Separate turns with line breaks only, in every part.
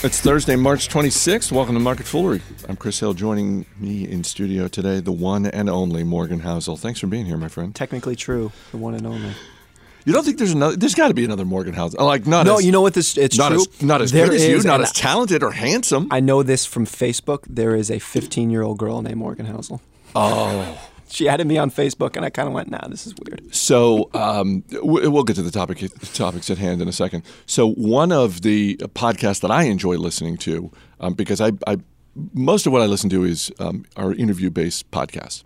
It's Thursday, March 26th. Welcome to Market Foolery. I'm Chris Hill. Joining me in studio today, the one and only Morgan Housel. Thanks for being here, my friend.
Technically true, the one and only.
You don't think there's another? There's got to be another Morgan Housel. Like not
No,
as,
you know what this? It's
not
true.
as not as
There
good as you, not as talented or handsome.
I know this from Facebook. There is a 15 year old girl named Morgan Housel.
oh,
She added me on Facebook, and I kind of went, "Nah, this is weird."
So um, we'll get to the topic topics at hand in a second. So one of the podcasts that I enjoy listening to, um, because I, I most of what I listen to is um, are interview based podcasts,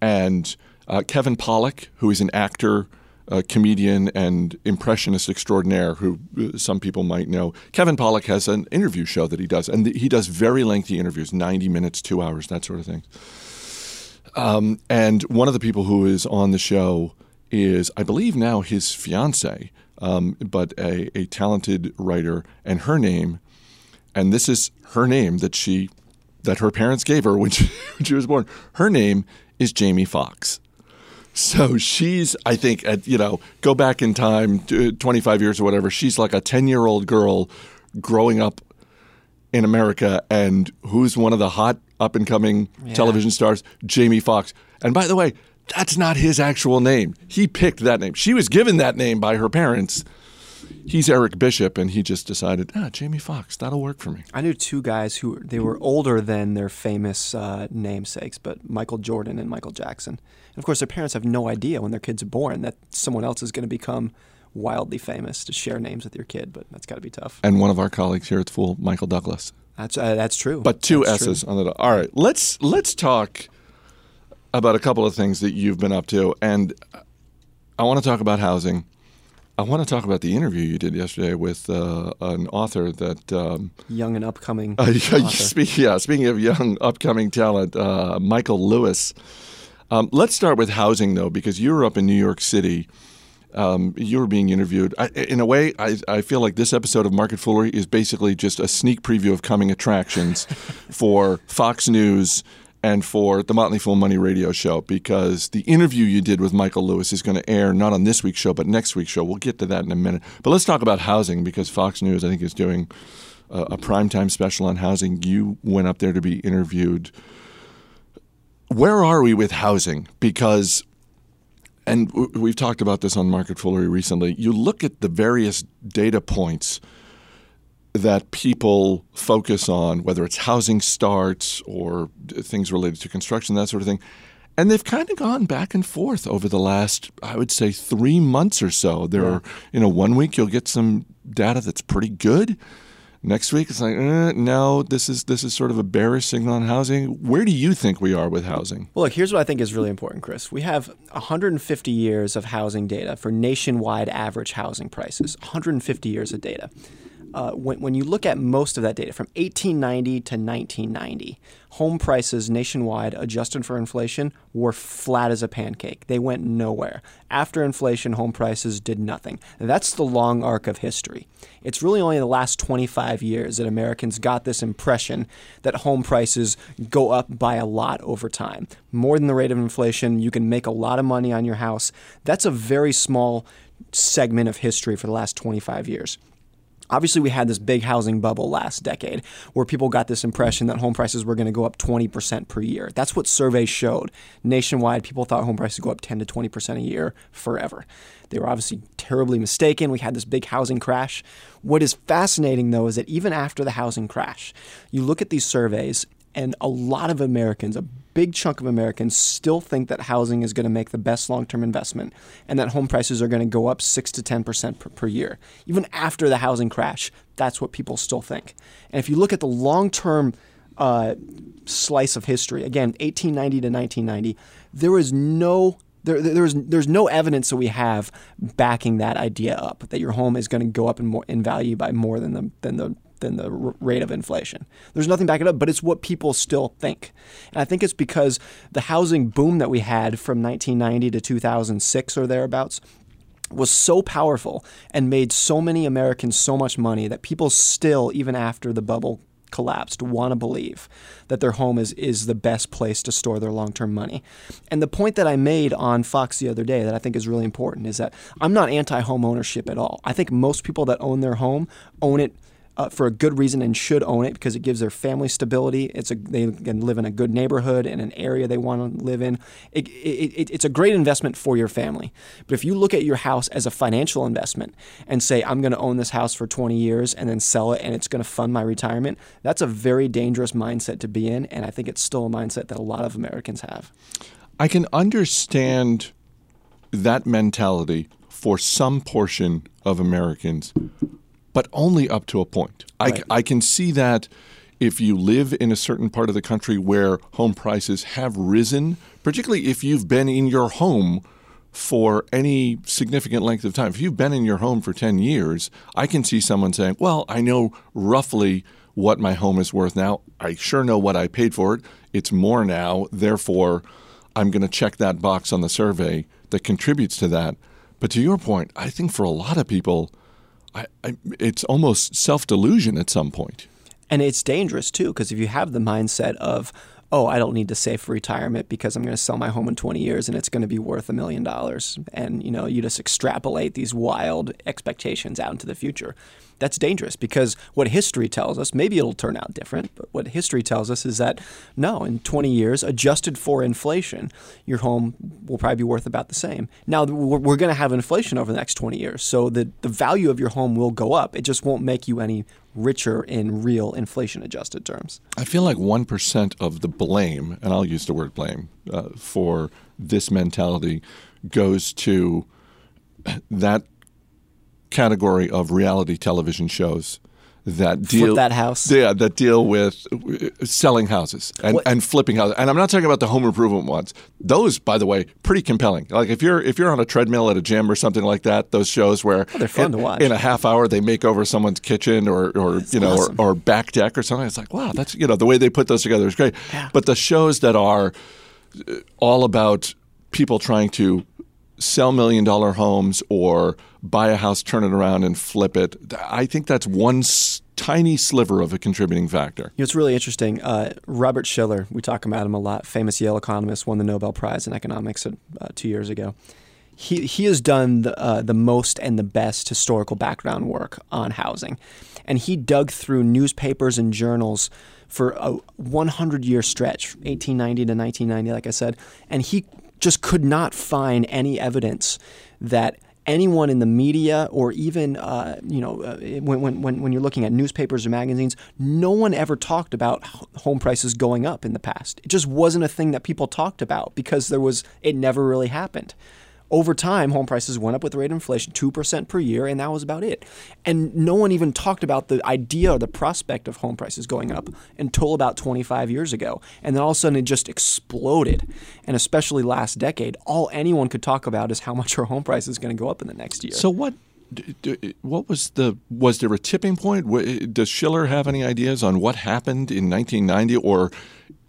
and uh, Kevin Pollak, who is an actor. A comedian and impressionist extraordinaire, who uh, some people might know. Kevin Pollak has an interview show that he does, and he does very lengthy interviews, ninety minutes, two hours, that sort of thing. Um, and one of the people who is on the show is, I believe, now his fiance, um, but a, a talented writer. And her name, and this is her name that she, that her parents gave her when she, when she was born. Her name is Jamie Fox. So she's, I think, at you know, go back in time, uh, 25 years or whatever. She's like a 10 year old girl growing up in America, and who's one of the hot up and coming television stars? Jamie Foxx. And by the way, that's not his actual name. He picked that name. She was given that name by her parents. He's Eric Bishop, and he just decided, ah, Jamie Foxx, that'll work for me.
I knew two guys who they were older than their famous uh, namesakes, but Michael Jordan and Michael Jackson. And of course, their parents have no idea when their kids are born that someone else is going to become wildly famous to share names with your kid. But that's got to be tough.
And one of our colleagues here at Fool, Michael Douglas.
That's uh, that's true.
But two
That's true.
S's on the. All right, let's let's talk about a couple of things that you've been up to, and I want to talk about housing. I want to talk about the interview you did yesterday with uh, an author that. Um,
young and upcoming.
uh,
author.
speak, yeah, speaking of young upcoming talent, uh, Michael Lewis. Um, let's start with housing though, because you were up in New York City. Um, you were being interviewed. I, in a way, I, I feel like this episode of Market Foolery is basically just a sneak preview of coming attractions for Fox News and for the Motley Fool Money Radio Show because the interview you did with Michael Lewis is going to air not on this week's show but next week's show. We'll get to that in a minute. But let's talk about housing because Fox News, I think, is doing a, a primetime special on housing. You went up there to be interviewed. Where are we with housing? Because and we've talked about this on Market Foolery recently. You look at the various data points that people focus on, whether it's housing starts or things related to construction, that sort of thing. And they've kind of gone back and forth over the last, I would say, three months or so. There are, you know, one week you'll get some data that's pretty good. Next week it's like, eh, no, this is this is sort of a bearish signal on housing. Where do you think we are with housing?
Well, look, here's what I think is really important, Chris. We have 150 years of housing data for nationwide average housing prices. 150 years of data. Uh, when, when you look at most of that data from 1890 to 1990, home prices nationwide, adjusted for inflation, were flat as a pancake. They went nowhere. After inflation, home prices did nothing. That's the long arc of history. It's really only the last 25 years that Americans got this impression that home prices go up by a lot over time. More than the rate of inflation, you can make a lot of money on your house. That's a very small segment of history for the last 25 years. Obviously, we had this big housing bubble last decade where people got this impression that home prices were going to go up 20% per year. That's what surveys showed. Nationwide, people thought home prices go up 10 to 20% a year forever. They were obviously terribly mistaken. We had this big housing crash. What is fascinating, though, is that even after the housing crash, you look at these surveys, and a lot of Americans, a big chunk of Americans, still think that housing is going to make the best long term investment and that home prices are going to go up 6 to 10% per, per year. Even after the housing crash, that's what people still think. And if you look at the long term uh, slice of history, again, 1890 to 1990, there was no there, there's there's no evidence that we have backing that idea up that your home is going to go up in more in value by more than the than the than the rate of inflation. There's nothing backing it up, but it's what people still think. And I think it's because the housing boom that we had from 1990 to 2006 or thereabouts was so powerful and made so many Americans so much money that people still, even after the bubble collapsed, want to believe that their home is, is the best place to store their long term money. And the point that I made on Fox the other day that I think is really important is that I'm not anti home ownership at all. I think most people that own their home own it uh, for a good reason and should own it because it gives their family stability. It's a they can live in a good neighborhood in an area they want to live in. It, it, it's a great investment for your family. But if you look at your house as a financial investment and say I'm going to own this house for 20 years and then sell it and it's going to fund my retirement, that's a very dangerous mindset to be in, and I think it's still a mindset that a lot of Americans have.
I can understand that mentality for some portion of Americans, but only up to a point. Right. I, I can see that if you live in a certain part of the country where home prices have risen, particularly if you've been in your home for any significant length of time. If you've been in your home for 10 years, I can see someone saying, Well, I know roughly what my home is worth now. I sure know what I paid for it. It's more now. Therefore, I'm going to check that box on the survey that contributes to that. But to your point, I think for a lot of people, I, I, it's almost self delusion at some point.
And it's dangerous too, because if you have the mindset of, oh, I don't need to save for retirement because I'm going to sell my home in 20 years and it's going to be worth a million dollars. And, you know, you just extrapolate these wild expectations out into the future. That's dangerous because what history tells us, maybe it'll turn out different, but what history tells us is that no, in 20 years, adjusted for inflation, your home will probably be worth about the same. Now, we're going to have inflation over the next 20 years, so the, the value of your home will go up. It just won't make you any richer in real inflation adjusted terms.
I feel like 1% of the blame, and I'll use the word blame, uh, for this mentality goes to that category of reality television shows that deal
Flip that house.
Yeah, that deal with selling houses and, and flipping houses. And I'm not talking about the home improvement ones. Those, by the way, pretty compelling. Like if you're if you're on a treadmill at a gym or something like that, those shows where
oh, they're fun
in,
to watch.
In a half hour, they make over someone's kitchen or or that's you know awesome. or, or, back deck or something. It's like wow, that's you know the way they put those together is great. Yeah. But the shows that are uh, all about people trying to sell million dollar homes or buy a house, turn it around, and flip it. I think that's one s- tiny sliver of a contributing factor.
You know, it's really interesting. Uh, Robert Shiller, we talk about him a lot, famous Yale economist, won the Nobel Prize in economics uh, two years ago. He, he has done the, uh, the most and the best historical background work on housing. And he dug through newspapers and journals for a 100 year stretch, 1890 to 1990, like I said. And he just could not find any evidence that anyone in the media or even uh, you know uh, when, when, when you're looking at newspapers or magazines no one ever talked about home prices going up in the past. It just wasn't a thing that people talked about because there was it never really happened over time, home prices went up with the rate of inflation 2% per year, and that was about it. And no one even talked about the idea or the prospect of home prices going up until about 25 years ago. And then all of a sudden it just exploded. And especially last decade, all anyone could talk about is how much our home price is going to go up in the next year.
So, what what was the was there a tipping point? Does Shiller have any ideas on what happened in 1990 or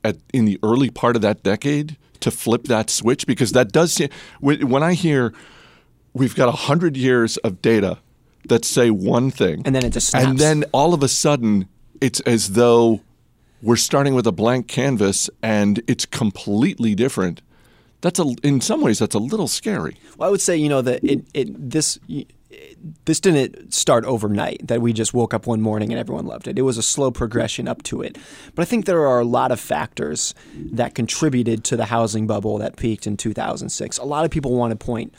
at, in the early part of that decade to flip that switch? Because that does seem, when I hear we've got 100 years of data that say one thing,
and then it just snaps.
And then all of a sudden, it's as though we're starting with a blank canvas and it's completely different. That's a, in some ways, that's a little scary.
Well, I would say, you know, that it, it this this didn't start overnight that we just woke up one morning and everyone loved it. It was a slow progression up to it. But I think there are a lot of factors that contributed to the housing bubble that peaked in 2006. A lot of people want to point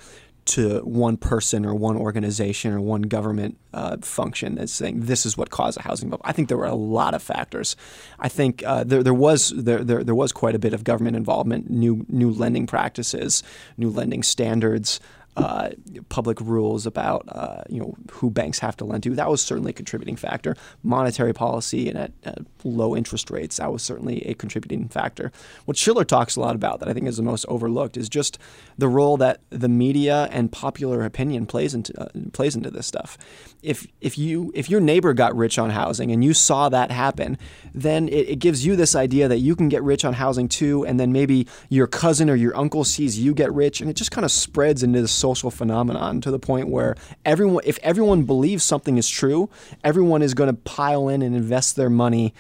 to one person or one organization or one government uh, function as saying this is what caused a housing bubble. I think there were a lot of factors. I think uh, there, there was there, there, there was quite a bit of government involvement, new new lending practices, new lending standards uh, public rules about uh, you know who banks have to lend to. That was certainly a contributing factor. Monetary policy and at, at, low interest rates that was certainly a contributing factor. What Shiller talks a lot about that I think is the most overlooked is just the role that the media and popular opinion plays into uh, plays into this stuff. If if you if your neighbor got rich on housing and you saw that happen, then it, it gives you this idea that you can get rich on housing too, and then maybe your cousin or your uncle sees you get rich, and it just kind of spreads into this social phenomenon to the point where everyone, if everyone believes something is true, everyone is going to pile in and invest their money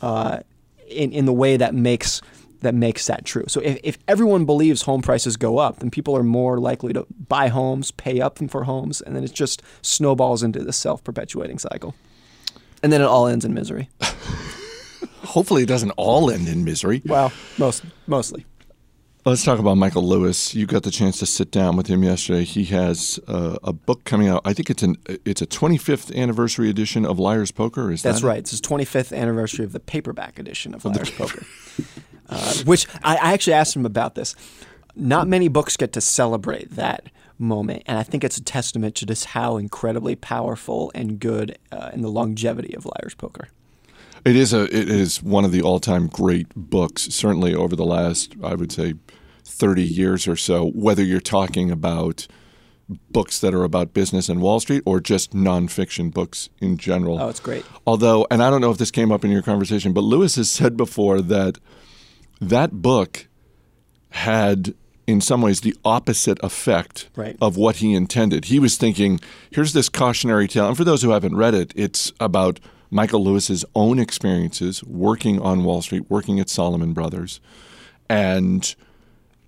uh, in in the way that makes that makes that true. So if, if everyone believes home prices go up, then people are more likely to buy homes, pay up for homes, and then it just snowballs into this self perpetuating cycle. And then it all ends in misery.
Hopefully, it doesn't all end in misery.
Well, most mostly.
Let's talk about Michael Lewis. You got the chance to sit down with him yesterday. He has uh, a book coming out. I think it's an it's a 25th anniversary edition of Liar's Poker. Is
That's
that
right. It's his 25th anniversary of the paperback edition of Liar's Poker, uh, which I, I actually asked him about this. Not many books get to celebrate that moment, and I think it's a testament to just how incredibly powerful and good uh, in the longevity of Liar's Poker.
It is a it is one of the all time great books. Certainly over the last I would say 30 years or so, whether you're talking about books that are about business and Wall Street or just nonfiction books in general.
Oh, it's great.
Although, and I don't know if this came up in your conversation, but Lewis has said before that that book had, in some ways, the opposite effect
right.
of what he intended. He was thinking, here's this cautionary tale. And for those who haven't read it, it's about Michael Lewis's own experiences working on Wall Street, working at Salomon Brothers, and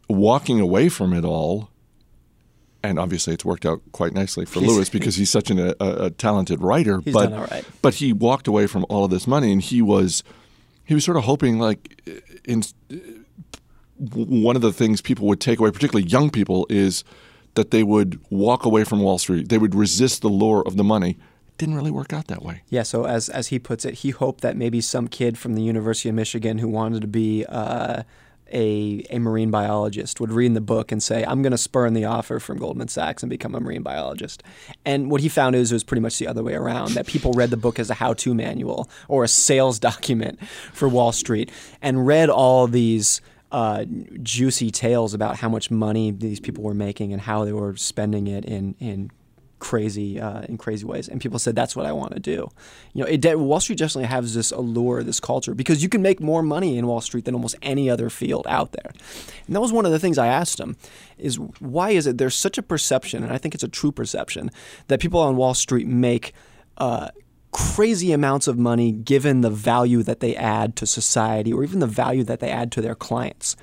walking away from it all, and obviously it's worked out quite nicely for Lewis because he's such an, a, a, talented writer.
He's
but
done all right.
but he walked away from all of this money, and he was he was sort of hoping like in one of the things people would take away, particularly young people, is that they would walk away from Wall Street. They would resist the lure of the money. Didn't really work out that way.
Yeah. So as as he puts it, he hoped that maybe some kid from the University of Michigan who wanted to be uh, a, a marine biologist would read the book and say, I'm going to spurn the offer from Goldman Sachs and become a marine biologist. And what he found is it was pretty much the other way around that people read the book as a how to manual or a sales document for Wall Street and read all these. Uh, juicy tales about how much money these people were making and how they were spending it in in crazy uh, in crazy ways. And people said that's what I want to do. You know, it, Wall Street definitely has this allure, this culture, because you can make more money in Wall Street than almost any other field out there. And that was one of the things I asked him: is why is it there's such a perception, and I think it's a true perception that people on Wall Street make. Uh, crazy amounts of money given the value that they add to society or even the value that they add to their clients.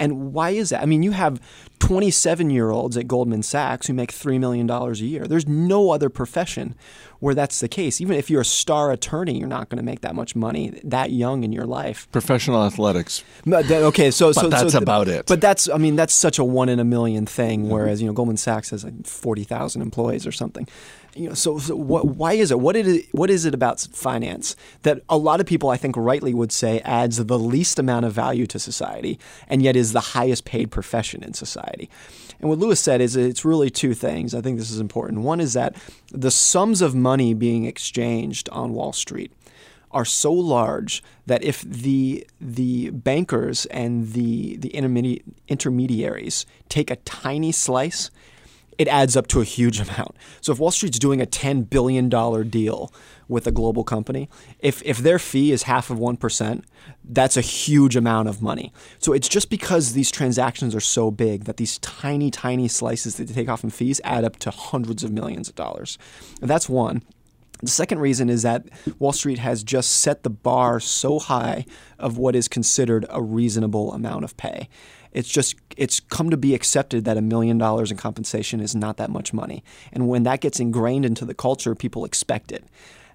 And why is that? I mean, you have 27 year olds at Goldman Sachs who make $3 million a year. There's no other profession where that's the case. Even if you're a star attorney, you're not going to make that much money that young in your life.
Professional athletics.
Okay, so,
but
so
that's
so,
about it.
But that's, I mean, that's such a one in a million thing. Whereas, you know, Goldman Sachs has like 40,000 employees or something you know, so, so what, why is it? What is it? What is it about finance that a lot of people, I think, rightly would say adds the least amount of value to society, and yet is the highest paid profession in society? And what Lewis said is it's really two things. I think this is important. One is that the sums of money being exchanged on Wall Street are so large that if the the bankers and the the intermedi- intermediaries take a tiny slice it adds up to a huge amount. So if Wall Street's doing a $10 billion deal with a global company, if, if their fee is half of 1%, that's a huge amount of money. So it's just because these transactions are so big that these tiny, tiny slices that they take off in fees add up to hundreds of millions of dollars. And that's one. The second reason is that Wall Street has just set the bar so high of what is considered a reasonable amount of pay. It's just it's come to be accepted that a million dollars in compensation is not that much money, and when that gets ingrained into the culture, people expect it.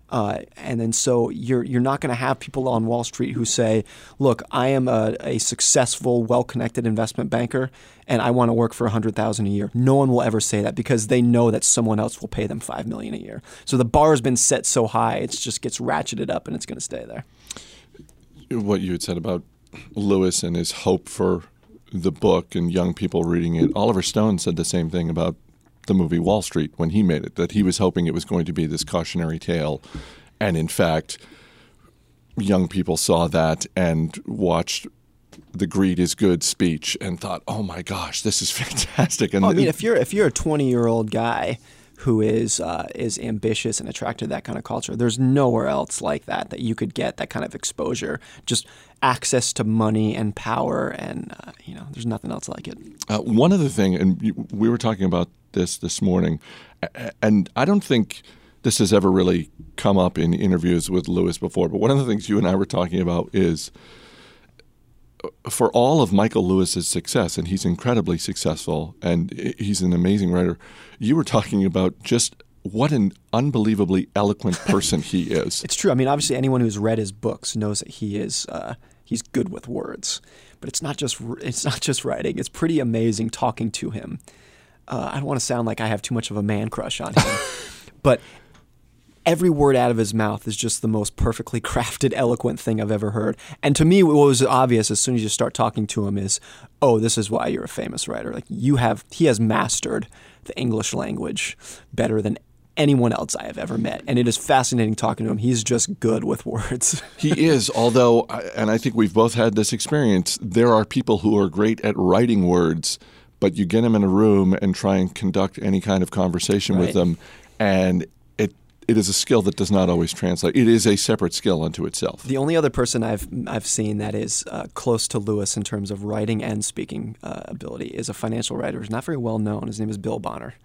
Uh, and then so you're you're not going to have people on Wall Street who say, "Look, I am a, a successful, well-connected investment banker, and I want to work for hundred thousand a year." No one will ever say that because they know that someone else will pay them five million a year. So the bar has been set so high, it just gets ratcheted up, and it's going to stay there.
What you had said about Lewis and his hope for the book and young people reading it, Oliver Stone said the same thing about the movie Wall Street when he made it, that he was hoping it was going to be this cautionary tale. And in fact, young people saw that and watched the greed is good speech and thought, "Oh my gosh, this is fantastic!" And
well, I mean, if you're if you're a 20 year old guy who is uh, is ambitious and attracted to that kind of culture. There's nowhere else like that that you could get that kind of exposure. Just access to money and power, and uh, you know, there's nothing else like it.
Uh, one other thing, and we were talking about this this morning, and I don't think this has ever really come up in interviews with Lewis before. But one of the things you and I were talking about is for all of Michael Lewis's success, and he's incredibly successful, and he's an amazing writer. You were talking about just what an unbelievably eloquent person he is.
It's true. I mean, obviously, anyone who's read his books knows that he is uh, he's good with words. But it's not just it's not just writing. It's pretty amazing talking to him. Uh, I don't want to sound like I have too much of a man crush on him, but every word out of his mouth is just the most perfectly crafted, eloquent thing I've ever heard. And to me, what was obvious as soon as you start talking to him is, oh, this is why you're a famous writer. Like you have, he has mastered the English language better than anyone else I have ever met. And it is fascinating talking to him. He's just good with words.
he is, although, and I think we've both had this experience, there are people who are great at writing words, but you get them in a room and try and conduct any kind of conversation right. with them. And it is a skill that does not always translate. It is a separate skill unto itself.
The only other person I've I've seen that is uh, close to Lewis in terms of writing and speaking uh, ability is a financial writer who's not very well known. His name is Bill Bonner.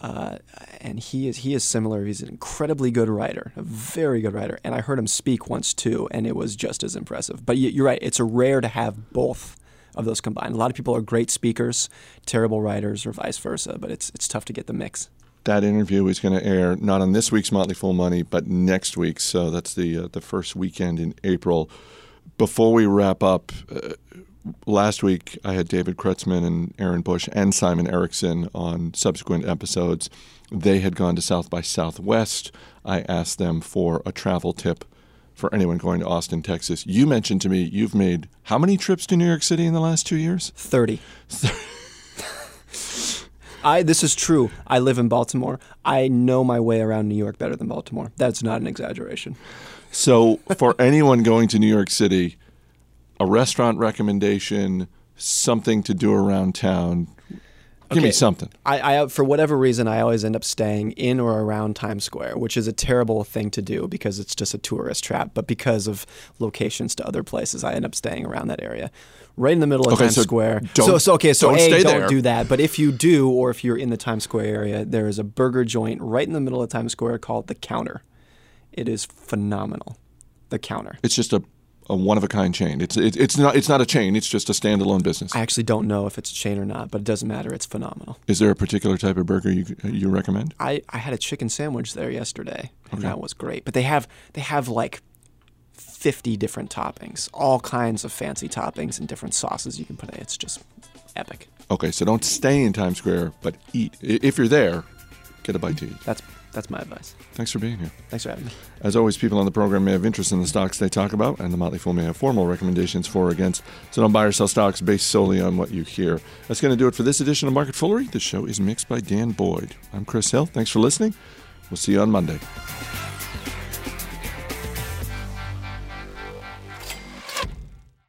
Uh, and he is he is similar. He's an incredibly good writer, a very good writer. And I heard him speak once too, and it was just as impressive. But you're right; it's rare to have both of those combined. A lot of people are great speakers, terrible writers, or vice versa. But it's it's tough to get the mix.
That interview is going to air not on this week's Motley Fool Money, but next week. So that's the uh, the first weekend in April. Before we wrap up, uh, last week I had David Kretzmann and Aaron Bush and Simon Erickson on subsequent episodes. They had gone to South by Southwest. I asked them for a travel tip for anyone going to Austin, Texas. You mentioned to me you've made how many trips to New York City in the last two years?
30. I this is true. I live in Baltimore. I know my way around New York better than Baltimore. That's not an exaggeration.
So, for anyone going to New York City, a restaurant recommendation, something to do around town. Give me something.
I, I, for whatever reason, I always end up staying in or around Times Square, which is a terrible thing to do because it's just a tourist trap. But because of locations to other places, I end up staying around that area, right in the middle of okay, Times
so
Square.
so,
so okay, so
don't
a don't
there.
do that. But if you do, or if you're in the Times Square area, there is a burger joint right in the middle of Times Square called the Counter. It is phenomenal. The Counter.
It's just a a one of a kind chain. It's it, it's not it's not a chain. It's just a standalone business.
I actually don't know if it's a chain or not, but it doesn't matter. It's phenomenal.
Is there a particular type of burger you you recommend?
I, I had a chicken sandwich there yesterday, and okay. that was great. But they have they have like fifty different toppings, all kinds of fancy toppings and different sauces you can put in. It's just epic.
Okay, so don't stay in Times Square, but eat. If you're there, get a bite to eat.
That's that's my advice.
Thanks for being here.
Thanks for having me.
As always, people on the program may have interest in the stocks they talk about, and the Motley Fool may have formal recommendations for or against. So don't buy or sell stocks based solely on what you hear. That's going to do it for this edition of Market Foolery. The show is mixed by Dan Boyd. I'm Chris Hill. Thanks for listening. We'll see you on Monday.